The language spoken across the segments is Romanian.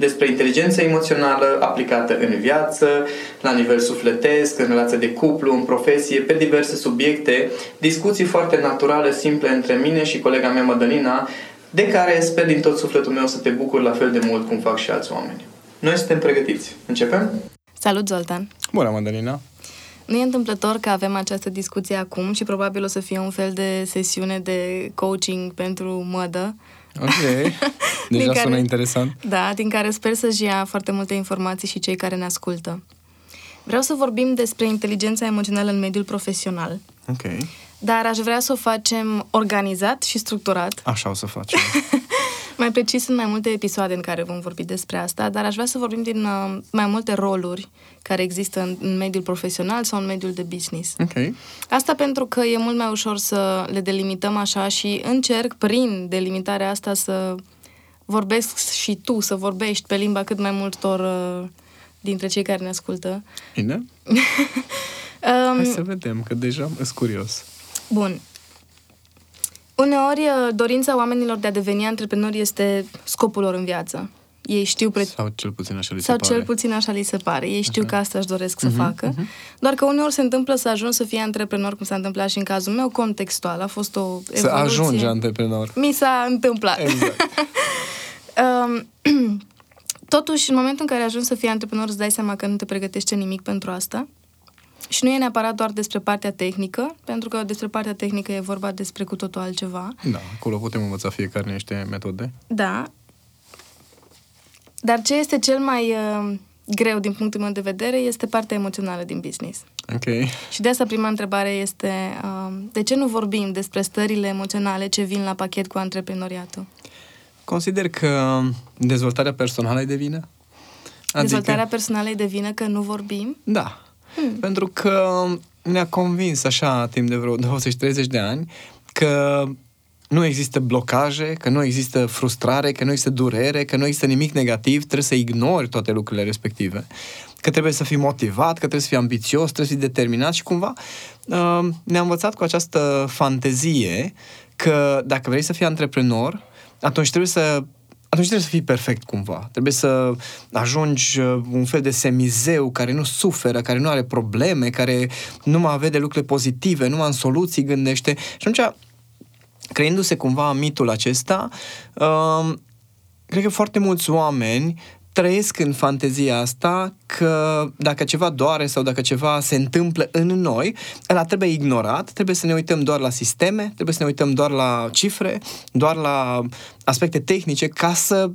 despre inteligența emoțională aplicată în viață, la nivel sufletesc, în relație de cuplu, în profesie, pe diverse subiecte, discuții foarte naturale, simple între mine și colega mea Madalina, de care sper din tot sufletul meu să te bucur la fel de mult cum fac și alți oameni. Noi suntem pregătiți. Începem? Salut, Zoltan! Bună, Madalina! Nu e întâmplător că avem această discuție acum și probabil o să fie un fel de sesiune de coaching pentru mădă, Ok. Deja care, sună interesant. Da, din care sper să-și ia foarte multe informații și cei care ne ascultă. Vreau să vorbim despre inteligența emoțională în mediul profesional. Ok. Dar aș vrea să o facem organizat și structurat. Așa o să facem. mai precis, sunt mai multe episoade în care vom vorbi despre asta, dar aș vrea să vorbim din uh, mai multe roluri care există în, în mediul profesional sau în mediul de business. Okay. Asta pentru că e mult mai ușor să le delimităm așa și încerc prin delimitarea asta să vorbesc și tu, să vorbești pe limba cât mai multor uh, dintre cei care ne ascultă. Bine. um, Hai să vedem, că deja sunt curios. Bun. Uneori, uh, dorința oamenilor de a deveni antreprenori este scopul lor în viață. Ei știu... Pre... Sau cel puțin așa li se Sau pare. cel puțin așa li se pare. Ei știu așa. că asta își doresc uh-huh, să mhm, facă. Uh-huh. Doar că uneori se întâmplă să ajung să fie antreprenor, cum s-a întâmplat și în cazul meu, contextual. A fost o evoluție. Să ajungi antreprenor. Mi s-a întâmplat. Exact. um, totuși, în momentul în care ajungi să fii antreprenor, îți dai seama că nu te pregătește nimic pentru asta. Și nu e neapărat doar despre partea tehnică, pentru că despre partea tehnică e vorba despre cu totul altceva. Da, acolo putem învăța fiecare niște metode. Da. Dar ce este cel mai uh, greu din punctul meu de vedere este partea emoțională din business. Ok. Și de asta prima întrebare este uh, de ce nu vorbim despre stările emoționale ce vin la pachet cu antreprenoriatul? Consider că dezvoltarea personală e de vină. Adică... Dezvoltarea personală e de vină că nu vorbim? Da. Hmm. Pentru că ne-a convins așa timp de vreo 20-30 de ani că nu există blocaje, că nu există frustrare, că nu există durere, că nu există nimic negativ, trebuie să ignori toate lucrurile respective. Că trebuie să fii motivat, că trebuie să fii ambițios, trebuie să fii determinat și cumva uh, ne-a învățat cu această fantezie că dacă vrei să fii antreprenor, atunci trebuie să atunci trebuie să fii perfect cumva. Trebuie să ajungi uh, un fel de semizeu care nu suferă, care nu are probleme, care nu mai vede lucrurile pozitive, nu mai în soluții gândește. Și atunci, creându-se cumva mitul acesta, uh, cred că foarte mulți oameni trăiesc în fantezia asta că dacă ceva doare sau dacă ceva se întâmplă în noi, ăla trebuie ignorat, trebuie să ne uităm doar la sisteme, trebuie să ne uităm doar la cifre, doar la aspecte tehnice ca să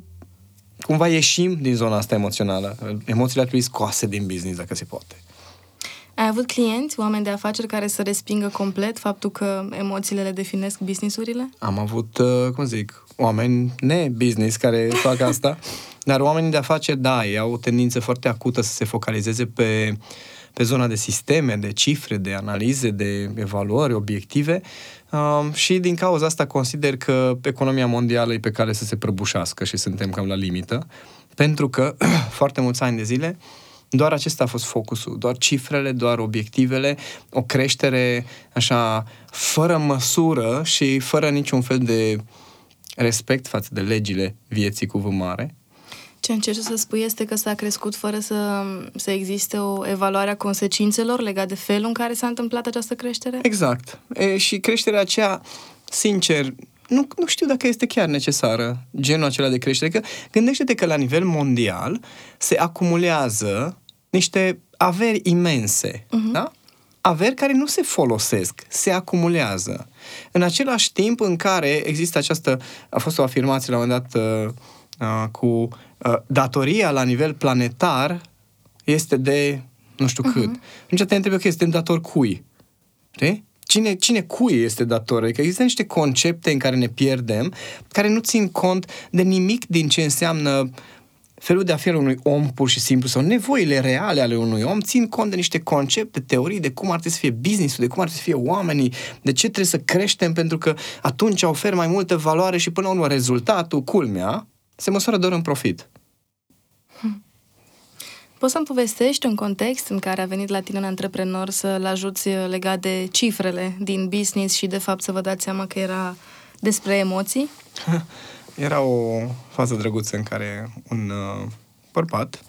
cumva ieșim din zona asta emoțională. Emoțiile ar trebui scoase din business dacă se poate. Ai avut clienți, oameni de afaceri care să respingă complet faptul că emoțiile le definesc businessurile? Am avut, uh, cum zic, oameni ne-business care fac asta. Dar oamenii de afaceri, da, ei au o tendință foarte acută să se focalizeze pe, pe zona de sisteme, de cifre, de analize, de evaluări, obiective um, și din cauza asta consider că economia mondială e pe care să se prăbușească și suntem cam la limită, pentru că foarte mulți ani de zile doar acesta a fost focusul, doar cifrele, doar obiectivele, o creștere așa fără măsură și fără niciun fel de respect față de legile vieții cu mare ce încerci să spui este că s-a crescut fără să, să existe o evaluare a consecințelor legat de felul în care s-a întâmplat această creștere? Exact. E, și creșterea aceea, sincer, nu, nu știu dacă este chiar necesară genul acela de creștere. Că gândește-te că la nivel mondial se acumulează niște averi imense, uh-huh. da? averi care nu se folosesc, se acumulează. În același timp în care există această, a fost o afirmație la un moment dat uh, uh, cu uh, datoria la nivel planetar este de nu știu uh-huh. cât. Atunci te întreb, ok, suntem dator cui? Știi? Cine, cine cui este dator? Adică există niște concepte în care ne pierdem, care nu țin cont de nimic din ce înseamnă felul de a fi al unui om pur și simplu sau nevoile reale ale unui om țin cont de niște concepte, teorii de cum ar trebui să fie business de cum ar trebui să fie oamenii, de ce trebuie să creștem pentru că atunci ofer mai multă valoare și până la urmă rezultatul, culmea, se măsoară doar în profit. Poți să-mi povestești un context în care a venit la tine un antreprenor să-l ajuți legat de cifrele din business și de fapt să vă dați seama că era despre emoții? Era o fază drăguță în care un uh, bărbat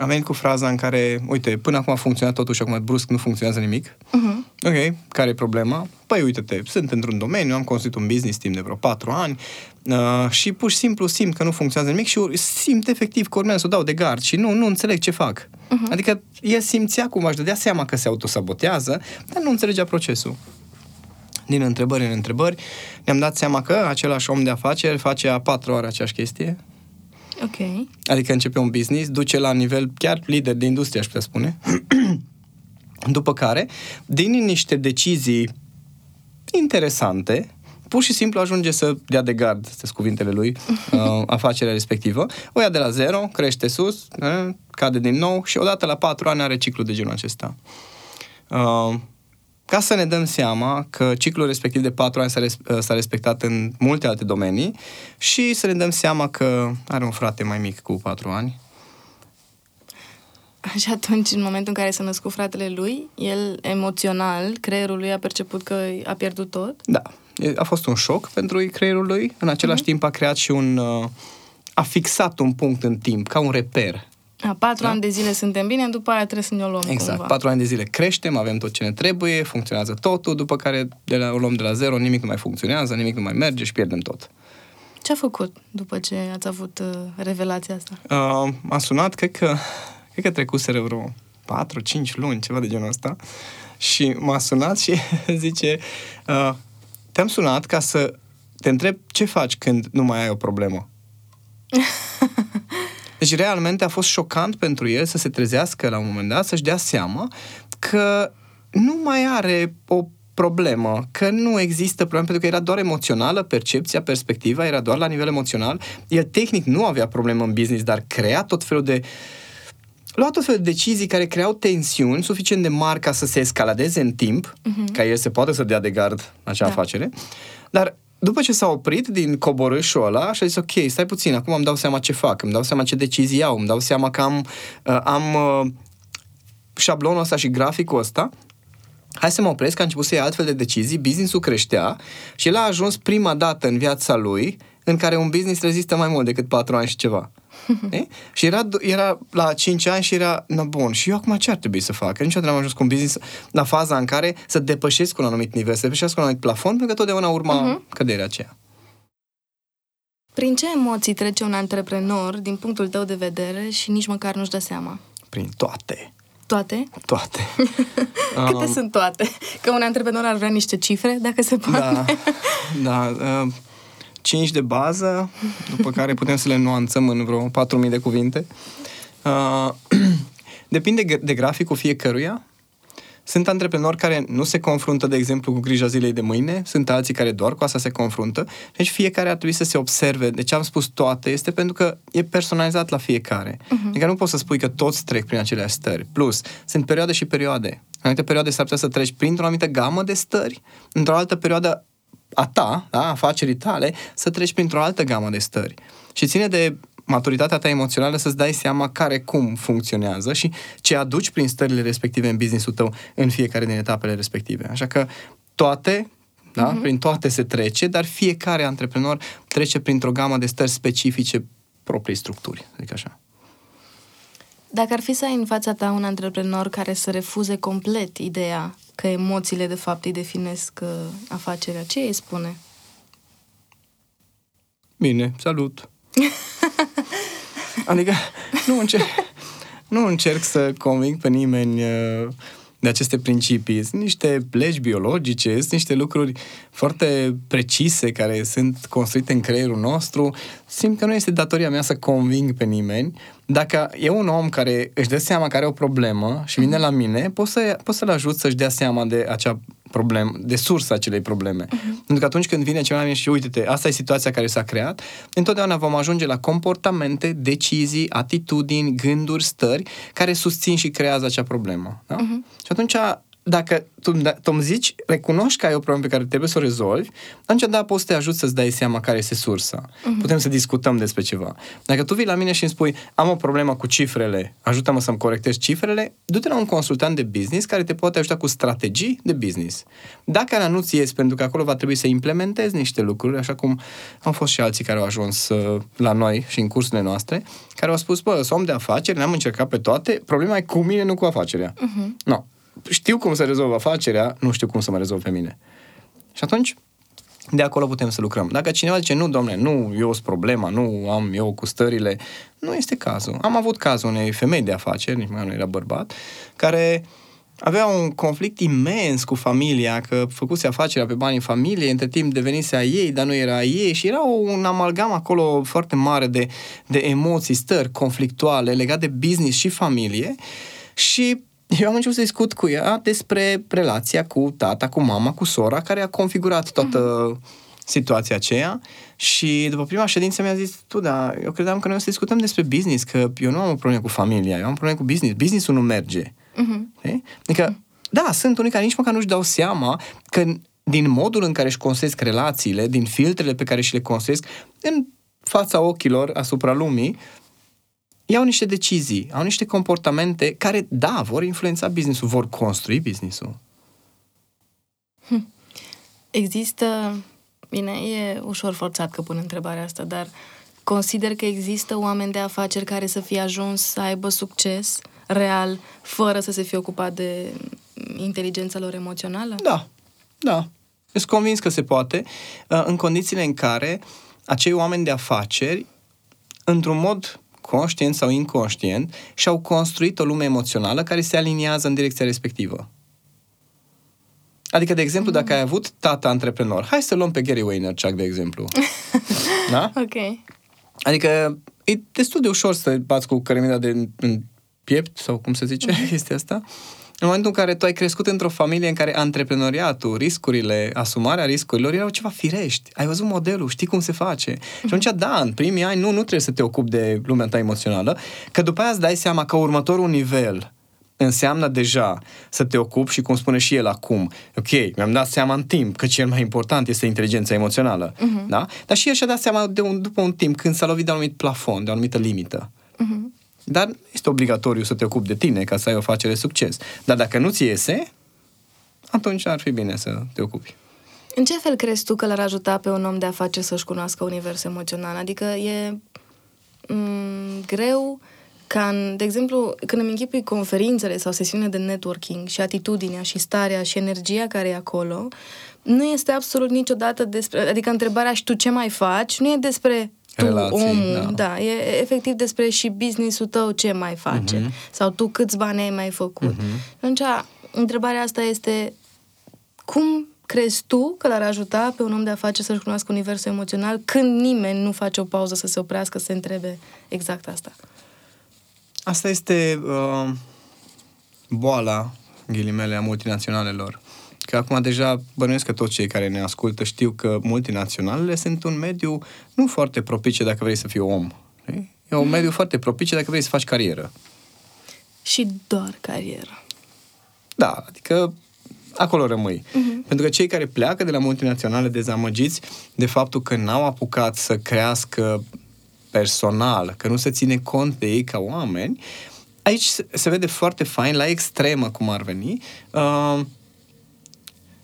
a venit cu fraza în care, uite, până acum a funcționat totul și acum brusc nu funcționează nimic. Uh-huh. Ok, care e problema? Păi uite-te, sunt într-un domeniu, am construit un business timp de vreo patru ani uh, și pur și simplu simt că nu funcționează nimic și simt efectiv că urmează să o dau de gard și nu, nu înțeleg ce fac. Uh-huh. Adică el simțea cum aș dădea seama că se autosabotează, dar nu înțelegea procesul din întrebări în întrebări, ne-am dat seama că același om de afaceri face a patru ori aceeași chestie. Ok. Adică începe un business, duce la nivel chiar lider de industrie, aș putea spune. După care, din niște decizii interesante, pur și simplu ajunge să dea de gard, sunt cuvintele lui, uh, afacerea respectivă. O ia de la zero, crește sus, uh, cade din nou și odată la patru ani are ciclu de genul acesta. Uh, ca să ne dăm seama că ciclul respectiv de patru ani s-a, res- uh, s-a respectat în multe alte domenii și să ne dăm seama că are un frate mai mic cu patru ani. Și atunci, în momentul în care s-a născut fratele lui, el emoțional, creierul lui a perceput că a pierdut tot? Da. A fost un șoc pentru creierul lui. În același uh-huh. timp a creat și un... Uh, a fixat un punct în timp, ca un reper. A, patru da? ani de zile suntem bine, după aia trebuie să ne o luăm Exact. cumva. Patru ani de zile creștem, avem tot ce ne trebuie, funcționează totul, după care de la, o luăm de la zero, nimic nu mai funcționează, nimic nu mai merge și pierdem tot. Ce a făcut după ce ați avut uh, revelația asta? Uh, a sunat, cred că, cred că trecuseră vreo 4-5 luni, ceva de genul ăsta, și m-a sunat și zice, uh, te-am sunat ca să te întreb ce faci când nu mai ai o problemă. Deci, realmente a fost șocant pentru el să se trezească la un moment dat, să-și dea seama că nu mai are o problemă, că nu există problemă, pentru că era doar emoțională, percepția, perspectiva era doar la nivel emoțional. El tehnic nu avea problemă în business, dar crea tot felul de lua tot felul de decizii care creau tensiuni suficient de mari ca să se escaladeze în timp, uh-huh. ca el se poate să dea de gard acea da. afacere, dar după ce s-a oprit din coborâșul ăla și a zis, ok, stai puțin, acum îmi dau seama ce fac, îmi dau seama ce decizii iau, îmi dau seama că am, uh, am uh, șablonul ăsta și graficul ăsta, hai să mă opresc, că a început să ia altfel de decizii, business-ul creștea și el a ajuns prima dată în viața lui în care un business rezistă mai mult decât patru ani și ceva. e? Și era, era la 5 ani și era, na bun, și eu acum ce ar trebui să fac? Că niciodată n-am ajuns cu un business la faza în care să depășesc un anumit nivel, să depășesc un anumit plafon, pentru că totdeauna urma uh-huh. căderea aceea. Prin ce emoții trece un antreprenor, din punctul tău de vedere, și nici măcar nu-și dă seama? Prin toate. Toate? Toate. Câte um, sunt toate? Că un antreprenor ar vrea niște cifre, dacă se poate. Da, da. Uh, 5 de bază, după care putem să le nuanțăm în vreo 4.000 de cuvinte. Uh, depinde de graficul fiecăruia. Sunt antreprenori care nu se confruntă, de exemplu, cu grija zilei de mâine, sunt alții care doar cu asta se confruntă, deci fiecare ar trebui să se observe. De ce am spus toate este pentru că e personalizat la fiecare. Uh-huh. Adică nu poți să spui că toți trec prin aceleași stări. Plus, sunt perioade și perioade. În anumite perioade s-ar putea să treci printr-o anumită gamă de stări, într-o altă perioadă a ta, da, afacerii tale, să treci printr-o altă gamă de stări. Și ține de maturitatea ta emoțională să-ți dai seama care cum funcționează și ce aduci prin stările respective în businessul tău în fiecare din etapele respective. Așa că toate, da, uh-huh. prin toate se trece, dar fiecare antreprenor trece printr-o gamă de stări specifice proprii structuri, adică așa. Dacă ar fi să ai în fața ta un antreprenor care să refuze complet ideea că emoțiile de fapt îi definesc uh, afacerea, ce îi spune? Bine, salut! adică nu încerc, nu încerc să conving pe nimeni uh, de aceste principii. Sunt niște legi biologice, sunt niște lucruri foarte precise care sunt construite în creierul nostru. Simt că nu este datoria mea să conving pe nimeni. Dacă e un om care își dă seama că are o problemă și vine la mine, pot, să, pot să-l ajut să-și dea seama de acea problem, de sursa acelei probleme. Uh-huh. Pentru că atunci când vine ceva la mine și uite-te, asta e situația care s-a creat, întotdeauna vom ajunge la comportamente, decizii, atitudini, gânduri, stări care susțin și creează acea problemă. Da? Uh-huh. Și atunci dacă tu, da, tu îmi zici, recunoști că ai o problemă pe care trebuie să o rezolvi, atunci da, poți să te ajut să-ți dai seama care este sursa. Uh-huh. Putem să discutăm despre ceva. Dacă tu vii la mine și îmi spui, am o problemă cu cifrele, ajută-mă să-mi corectez cifrele, du-te la un consultant de business care te poate ajuta cu strategii de business. Dacă ala nu-ți ies, pentru că acolo va trebui să implementezi niște lucruri, așa cum au fost și alții care au ajuns uh, la noi și în cursurile noastre, care au spus, bă, sunt om de afaceri, ne-am încercat pe toate, problema e cu mine, nu cu afacerea. Uh-huh. No știu cum să rezolv afacerea, nu știu cum să mă rezolv pe mine. Și atunci, de acolo putem să lucrăm. Dacă cineva zice, nu, domne, nu, eu sunt problema, nu am eu cu stările, nu este cazul. Am avut cazul unei femei de afaceri, nici mai nu era bărbat, care avea un conflict imens cu familia, că făcuse afacerea pe banii familiei, între timp devenise a ei, dar nu era a ei și era un amalgam acolo foarte mare de, de emoții, stări conflictuale legate de business și familie și eu am început să discut cu ea despre relația cu tata, cu mama, cu sora, care a configurat toată situația aceea și după prima ședință mi-a zis, tu, da, eu credeam că noi o să discutăm despre business, că eu nu am o problemă cu familia, eu am o problemă cu business. Businessul nu merge. Uh-huh. Adică, da, sunt unii care nici măcar nu-și dau seama că din modul în care își construiesc relațiile, din filtrele pe care și le construiesc, în fața ochilor asupra lumii, iau niște decizii, au niște comportamente care, da, vor influența businessul, vor construi businessul. Hm. Există, bine, e ușor forțat că pun întrebarea asta, dar consider că există oameni de afaceri care să fie ajuns să aibă succes real, fără să se fie ocupat de inteligența lor emoțională? Da, da. Sunt convins că se poate, uh, în condițiile în care acei oameni de afaceri, într-un mod conștient sau inconștient, și-au construit o lume emoțională care se aliniază în direcția respectivă. Adică, de exemplu, dacă ai avut tata antreprenor, hai să luăm pe Gary Vaynerchuk, de exemplu. da? Ok. Adică e destul de ușor să bați cu cărămida de în piept, sau cum se zice uh-huh. chestia asta. În momentul în care tu ai crescut într-o familie în care antreprenoriatul, riscurile, asumarea riscurilor erau ceva firești. Ai văzut modelul, știi cum se face. Și atunci, da, în primii ani nu, nu trebuie să te ocupi de lumea ta emoțională, că după aia îți dai seama că următorul nivel înseamnă deja să te ocupi și cum spune și el acum, ok, mi-am dat seama în timp că cel mai important este inteligența emoțională, uh-huh. da? Dar și el și-a dat seama de un, după un timp când s-a lovit de un anumit plafon, de o anumită limită. Uh-huh. Dar este obligatoriu să te ocupi de tine ca să ai o afacere succes. Dar dacă nu ți iese, atunci ar fi bine să te ocupi. În ce fel crezi tu că l-ar ajuta pe un om de afaceri să-și cunoască universul emoțional? Adică e m- mm, greu ca, în, de exemplu, când îmi închipui conferințele sau sesiunile de networking și atitudinea și starea și energia care e acolo, nu este absolut niciodată despre, adică întrebarea și tu ce mai faci, nu e despre tu, Relații, omul, da. da, e efectiv despre și businessul tău ce mai face uh-huh. sau tu câți bani ai mai făcut. Uh-huh. Atunci, întrebarea asta este cum crezi tu că l-ar ajuta pe un om de afaceri să-și cunoască universul emoțional când nimeni nu face o pauză să se oprească, să se întrebe exact asta? Asta este uh, boala, ghilimele, a multinaționalelor. Că acum deja bănuiesc că toți cei care ne ascultă știu că multinaționalele sunt un mediu nu foarte propice dacă vrei să fii om. E un mediu foarte propice dacă vrei să faci carieră. Și doar carieră. Da, adică acolo rămâi. Uh-huh. Pentru că cei care pleacă de la multinaționale dezamăgiți de faptul că n-au apucat să crească personal, că nu se ține cont de ei ca oameni, aici se vede foarte fain, la extremă cum ar veni, uh,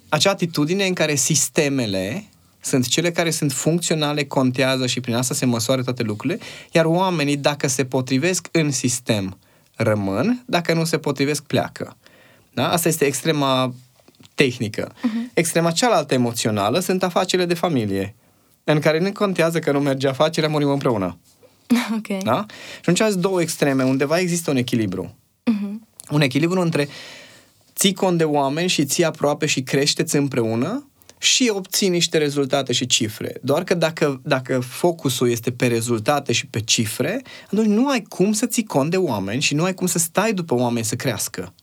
acea atitudine în care sistemele sunt cele care sunt funcționale, contează și prin asta se măsoară toate lucrurile, iar oamenii, dacă se potrivesc în sistem, rămân, dacă nu se potrivesc, pleacă. Da? Asta este extrema tehnică. Uh-huh. Extrema cealaltă emoțională sunt afacerile de familie, în care nu contează că nu merge afacerea, murim împreună. Okay. Da? Și atunci ați două extreme, undeva există un echilibru. Uh-huh. Un echilibru între ții cont de oameni și ții aproape și creșteți împreună și obții niște rezultate și cifre. Doar că dacă, dacă focusul este pe rezultate și pe cifre, atunci nu ai cum să ții cont de oameni și nu ai cum să stai după oameni să crească.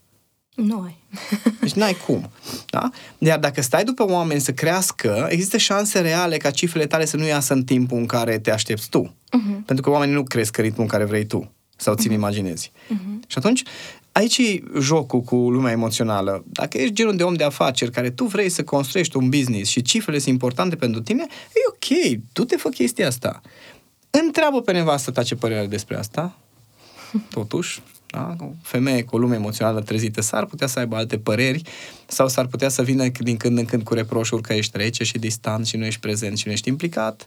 Nu ai. Deci n-ai cum. Da? Iar dacă stai după oameni să crească, există șanse reale ca cifrele tale să nu iasă în timpul în care te aștepți tu. Uh-huh. Pentru că oamenii nu cresc în ritmul în care vrei tu sau ți-l uh-huh. imaginezi. Uh-huh. Și atunci, aici e jocul cu lumea emoțională. Dacă ești genul de om de afaceri care tu vrei să construiești un business și cifrele sunt importante pentru tine, e ok, tu te fă chestia asta. Întreabă pe nevastă ta ce părere are despre asta, totuși, da? O femeie cu o lume emoțională trezită s-ar putea să aibă alte păreri sau s-ar putea să vină din când în când cu reproșuri că ești rece și distant și nu ești prezent și nu ești implicat.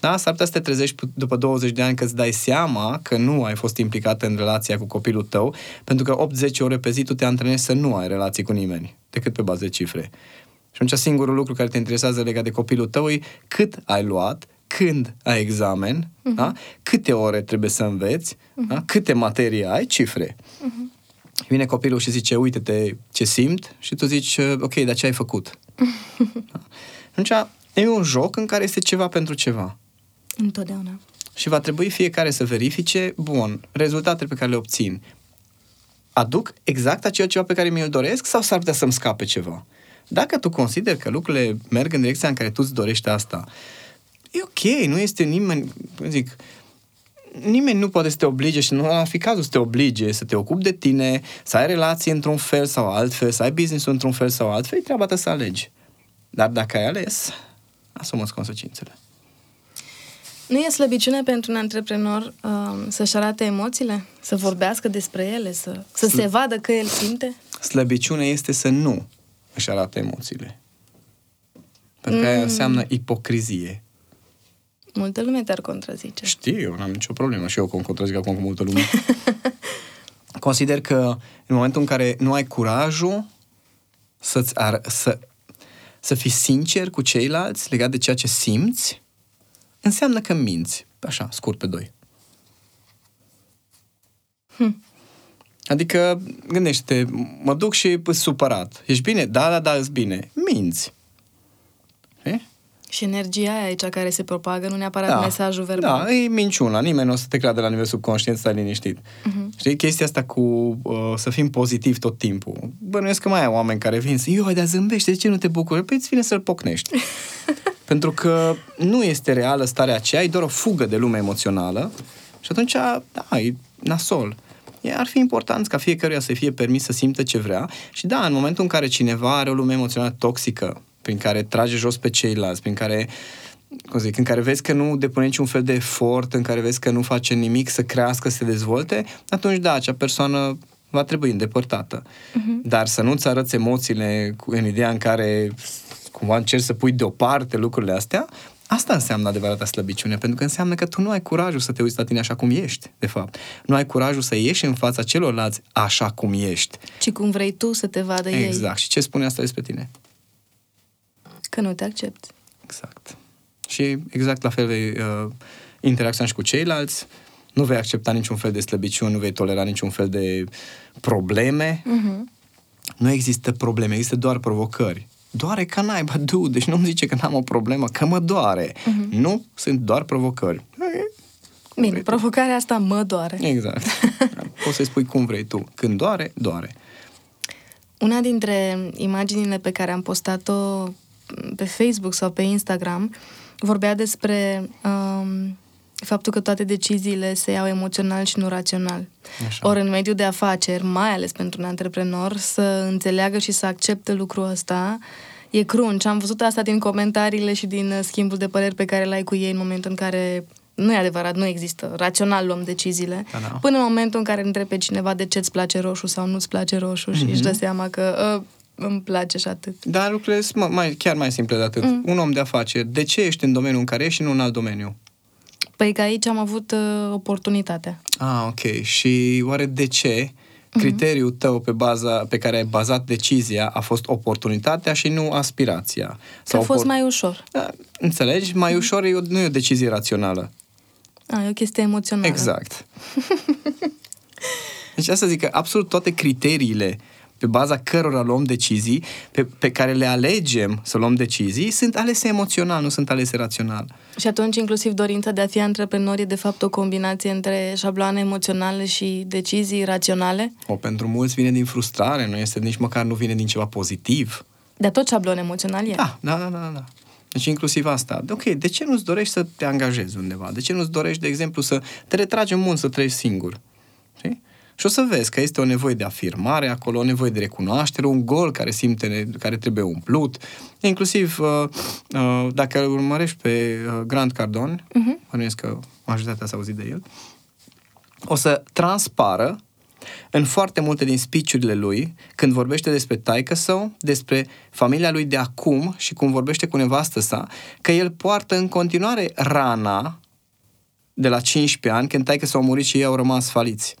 Da? S-ar putea să te trezești după 20 de ani că îți dai seama că nu ai fost implicat în relația cu copilul tău, pentru că 8-10 ore pe zi tu te antrenezi să nu ai relații cu nimeni, decât pe bază de cifre. Și atunci singurul lucru care te interesează legat de copilul tău e cât ai luat, când ai examen, uh-huh. da? câte ore trebuie să înveți, uh-huh. da? câte materii ai, cifre. Uh-huh. Vine copilul și zice, uite-te ce simt și tu zici, ok, dar ce ai făcut? da? Atunci e un joc în care este ceva pentru ceva. Întotdeauna. Și va trebui fiecare să verifice, bun, rezultatele pe care le obțin. Aduc exact acel ceva pe care mi-l doresc sau s-ar putea să-mi scape ceva? Dacă tu consideri că lucrurile merg în direcția în care tu îți dorești asta, uh, e ok, nu este nimeni, cum zic, nimeni nu poate să te oblige și nu ar fi cazul să te oblige să te ocupi de tine, să ai relații într-un fel sau altfel, să ai business într-un fel sau altfel, e treaba ta să alegi. Dar dacă ai ales, asumă consecințele. Nu e slăbiciune pentru un antreprenor uh, să-și arate emoțiile? Să vorbească despre ele? Să, să Slă... se vadă că el simte? Slăbiciune este să nu își arate emoțiile. Pentru că mm. aia înseamnă ipocrizie. Multă lume te-ar contrazice. Știu, eu n-am nicio problemă și eu cum contrazic acum cu multă lume. Consider că în momentul în care nu ai curajul să-ți ar- să, să fii sincer cu ceilalți legat de ceea ce simți, înseamnă că minți. Așa, scurt pe doi. Hm. Adică, gândește mă duc și supărat. Ești bine? Da, da, da, ești bine. Minți. E? Și energia aia aici care se propagă, nu neapărat da. mesajul verbal. Da, e minciuna. Nimeni nu o să te creadă la nivel subconștient, stai liniștit. Uh-huh. Știi, chestia asta cu uh, să fim pozitiv tot timpul. Bănuiesc că mai ai oameni care vin să, eu, dar zâmbește, de ce nu te bucuri? Păi îți vine să-l pocnești. Pentru că nu este reală starea aceea, e doar o fugă de lume emoțională și atunci, da, e nasol. Ar fi important ca fiecăruia să fie permis să simtă ce vrea și da, în momentul în care cineva are o lume emoțională toxică, prin care trage jos pe ceilalți, prin care cum zic, în care vezi că nu depune niciun fel de efort, în care vezi că nu face nimic să crească, să se dezvolte, atunci da, acea persoană va trebui îndepărtată. Uh-huh. Dar să nu-ți arăți emoțiile în ideea în care cumva încerci să pui deoparte lucrurile astea, asta înseamnă adevărata slăbiciune, pentru că înseamnă că tu nu ai curajul să te uiți la tine așa cum ești, de fapt. Nu ai curajul să ieși în fața celorlalți așa cum ești. Ci cum vrei tu să te vadă exact. ei. Exact. Și ce spune asta despre tine? Că nu te accepti. Exact. Și exact la fel vei uh, interacționa și cu ceilalți, nu vei accepta niciun fel de slăbiciuni, nu vei tolera niciun fel de probleme. Uh-huh. Nu există probleme, există doar provocări. Doare ca naiba, du, deci nu-mi zice că n-am o problemă, că mă doare. Uh-huh. Nu, sunt doar provocări. Bine, provocarea asta mă doare. Exact. Poți să-i spui cum vrei tu. Când doare, doare. Una dintre imaginile pe care am postat-o pe Facebook sau pe Instagram vorbea despre um, faptul că toate deciziile se iau emoțional și nu rațional. Așa. Ori în mediul de afaceri, mai ales pentru un antreprenor, să înțeleagă și să accepte lucrul ăsta e crunci. Am văzut asta din comentariile și din schimbul de păreri pe care l-ai cu ei în momentul în care nu e adevărat, nu există. Rațional luăm deciziile. Da, da. Până în momentul în care întrebi pe cineva de ce îți place roșu sau nu îți place roșu mm-hmm. și își dă mhm. seama că uh, îmi place și atât. Dar lucrurile sunt mai, chiar mai simple de atât. Mm. Un om de afaceri, de ce ești în domeniul în care ești și nu în alt domeniu? Păi că aici am avut uh, oportunitatea. Ah, ok. Și oare de ce mhm. criteriul tău pe baza pe care ai bazat decizia a fost oportunitatea și nu aspirația? Sau a fost opor... mai ușor. Da, înțelegi? Mai mm. ușor e o, nu e o decizie rațională. Ah, e o chestie emoțională. Exact. deci asta zic că absolut toate criteriile pe baza cărora luăm decizii, pe, pe care le alegem să luăm decizii, sunt alese emoțional, nu sunt alese rațional. Și atunci inclusiv dorința de a fi antreprenor e de fapt o combinație între șabloane emoționale și decizii raționale? O, pentru mulți vine din frustrare, nu este nici măcar nu vine din ceva pozitiv. De tot șablon emoțional e? Da, da, da, da. da. Deci inclusiv asta. Ok, de ce nu-ți dorești să te angajezi undeva? De ce nu-ți dorești, de exemplu, să te retragi în munți, să trăiești singur? Știi? Și o să vezi că este o nevoie de afirmare acolo, o nevoie de recunoaștere, un gol care simte, care trebuie umplut. Inclusiv, uh, uh, dacă îl urmărești pe uh, Grant Cardone, uh-huh. bănuiesc că majoritatea s-a auzit de el, o să transpară în foarte multe din speech lui, când vorbește despre taică său, despre familia lui de acum și cum vorbește cu nevastă sa, că el poartă în continuare rana de la 15 ani, când taică s-au murit și ei au rămas faliți.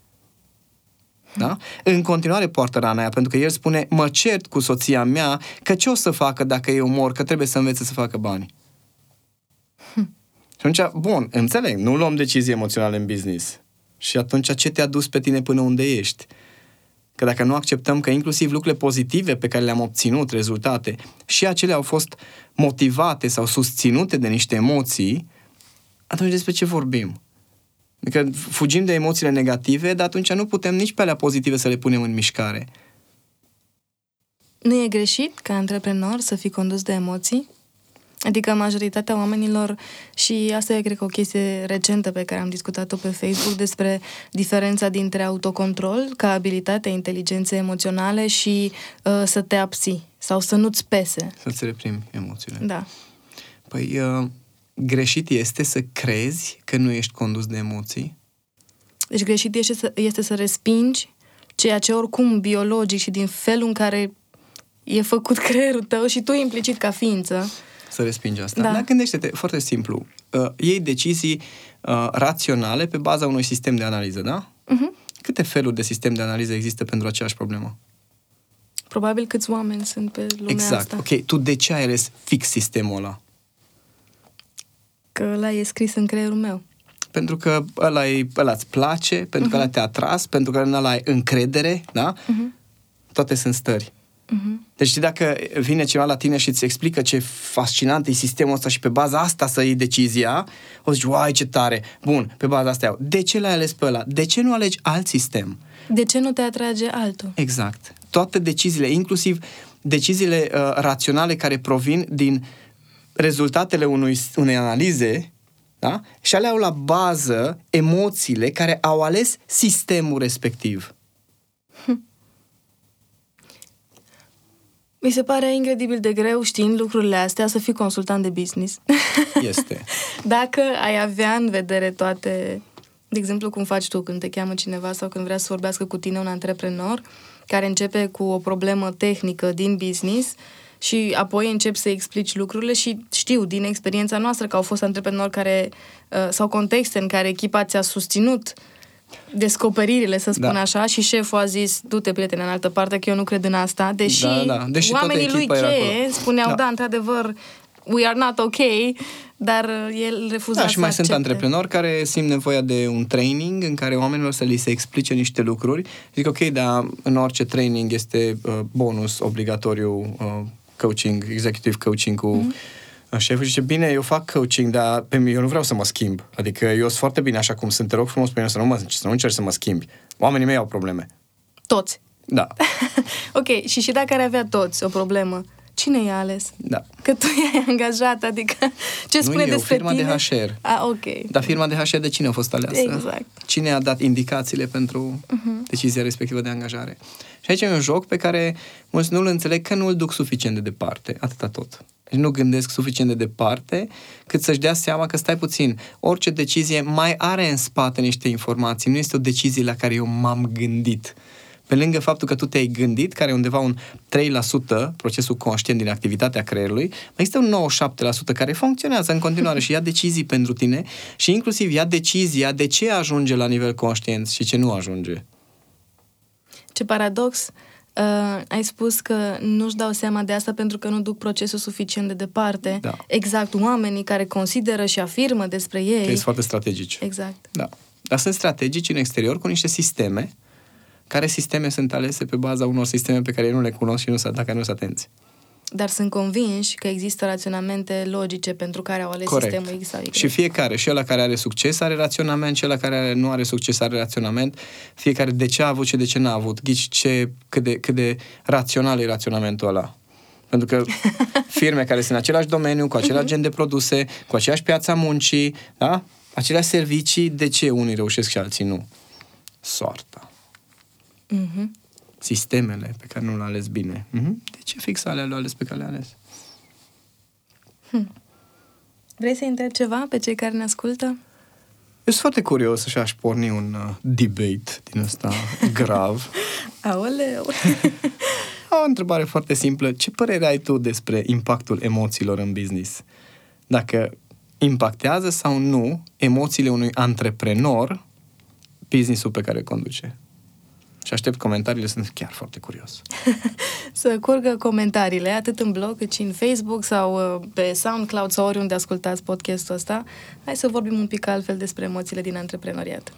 Da? În continuare poartă rana aia, pentru că el spune, mă cert cu soția mea că ce o să facă dacă eu mor, că trebuie să învețe să facă bani. Hm. Și atunci, bun, înțeleg, nu luăm decizii emoționale în business. Și atunci ce te-a dus pe tine până unde ești? Că dacă nu acceptăm că inclusiv lucrurile pozitive pe care le-am obținut, rezultate, și acele au fost motivate sau susținute de niște emoții, atunci despre ce vorbim? Adică fugim de emoțiile negative, dar atunci nu putem nici pe alea pozitive să le punem în mișcare. Nu e greșit ca antreprenor să fii condus de emoții? Adică majoritatea oamenilor, și asta e cred că o chestie recentă pe care am discutat-o pe Facebook despre diferența dintre autocontrol ca abilitate, inteligențe emoționale și uh, să te abții sau să nu-ți pese. Să-ți reprimi emoțiile. Da. Păi, uh, greșit este să crezi că nu ești condus de emoții. Deci greșit este să, este să respingi ceea ce oricum biologic și din felul în care e făcut creierul tău și tu implicit ca ființă să respingi asta. Da. Dar gândește-te, foarte simplu, uh, iei decizii uh, raționale pe baza unui sistem de analiză, da? Uh-huh. Câte feluri de sistem de analiză există pentru aceeași problemă? Probabil câți oameni sunt pe lumea exact. asta. Ok, tu de ce ai ales fix sistemul ăla? Că ăla e scris în creierul meu. Pentru că ăla, e, ăla îți place, pentru uh-huh. că ăla mhm. te-a atras, pentru că ăla ai încredere, da? Uh-huh. Toate sunt stări. Uh-huh. Deci dacă vine cineva la tine și îți explică ce fascinant e sistemul ăsta și pe baza asta să iei decizia, o zici, uai, ce tare, bun, pe baza asta iau. De ce l-ai ales pe ăla? De ce nu alegi alt sistem? De ce nu te atrage altul? Exact. Toate deciziile, inclusiv deciziile uh, raționale care provin din rezultatele unui, unei analize, da? și alea au la bază emoțiile care au ales sistemul respectiv. Mi se pare incredibil de greu, știind lucrurile astea, să fii consultant de business. Este. Dacă ai avea în vedere toate, de exemplu, cum faci tu când te cheamă cineva sau când vrea să vorbească cu tine un antreprenor care începe cu o problemă tehnică din business și apoi încep să explici lucrurile și știu din experiența noastră că au fost antreprenori care, uh, sau contexte în care echipa ți-a susținut uh, descoperirile, să spun da. așa, și șeful a zis, du-te, prietene, în altă parte, că eu nu cred în asta, deși, da, da. deși oamenii lui cheie spuneau, da. da, într-adevăr, we are not ok, dar uh, el refuza da, și mai accepte. sunt antreprenori care simt nevoia de un training în care oamenilor să li se explice niște lucruri. Zic, ok, dar în orice training este uh, bonus obligatoriu uh, coaching, executive coaching cu mm-hmm Șeful zice, bine, eu fac coaching, dar pe mine, eu nu vreau să mă schimb. Adică eu sunt foarte bine așa cum sunt. Te rog frumos pe mine să nu, mă, să nu încerci să mă schimbi. Oamenii mei au probleme. Toți. Da. ok, și și dacă ar avea toți o problemă, cine i-a ales? Da. Că tu i-ai angajat, adică ce spune nu despre firma tine? de HR. Ah, ok. Dar firma de HR de cine a fost aleasă? Exact. Cine a dat indicațiile pentru uh-huh. decizia respectivă de angajare? Și aici e un joc pe care mulți nu-l înțeleg că nu îl duc suficient de departe. Atâta tot. Deci nu gândesc suficient de departe cât să-și dea seama că stai puțin, orice decizie mai are în spate niște informații, nu este o decizie la care eu m-am gândit. Pe lângă faptul că tu te-ai gândit, care e undeva un 3% procesul conștient din activitatea creierului, mai este un 97% care funcționează în continuare și ia decizii pentru tine și inclusiv ia decizia de ce ajunge la nivel conștient și ce nu ajunge. Ce paradox! Uh, ai spus că nu-și dau seama de asta pentru că nu duc procesul suficient de departe. Da. Exact, oamenii care consideră și afirmă despre ei. Că sunt foarte strategici. Exact. Da. Dar sunt strategici în exterior cu niște sisteme care sisteme sunt alese pe baza unor sisteme pe care ei nu le cunosc și nu sunt, dacă nu sunt atenți. Dar sunt convinși că există raționamente logice pentru care au ales Corect. sistemul X sau Y. Și fiecare, și ăla care are succes are raționament, și ăla care nu are succes are raționament, fiecare de ce a avut și de ce n-a avut, ghici ce, cât de, cât de rațional e raționamentul ăla. Pentru că firme care sunt în același domeniu, cu același gen de produse, cu aceeași piața muncii, da? aceleași servicii, de ce unii reușesc și alții nu? Soarta. Mhm. Sistemele pe care nu le-a ales bine. Mhm. De ce fix alea le-a ales pe care le-a ales? Vrei să întreb ceva pe cei care ne ascultă? Eu sunt foarte curios și aș porni un uh, debate din ăsta grav. Aoleu! O întrebare foarte simplă. Ce părere ai tu despre impactul emoțiilor în business? Dacă impactează sau nu emoțiile unui antreprenor businessul pe care îl conduce? Și aștept comentariile, sunt chiar foarte curios. să curgă comentariile, atât în blog, cât și în Facebook sau uh, pe SoundCloud sau oriunde ascultați podcastul ăsta. Hai să vorbim un pic altfel despre emoțiile din antreprenoriat.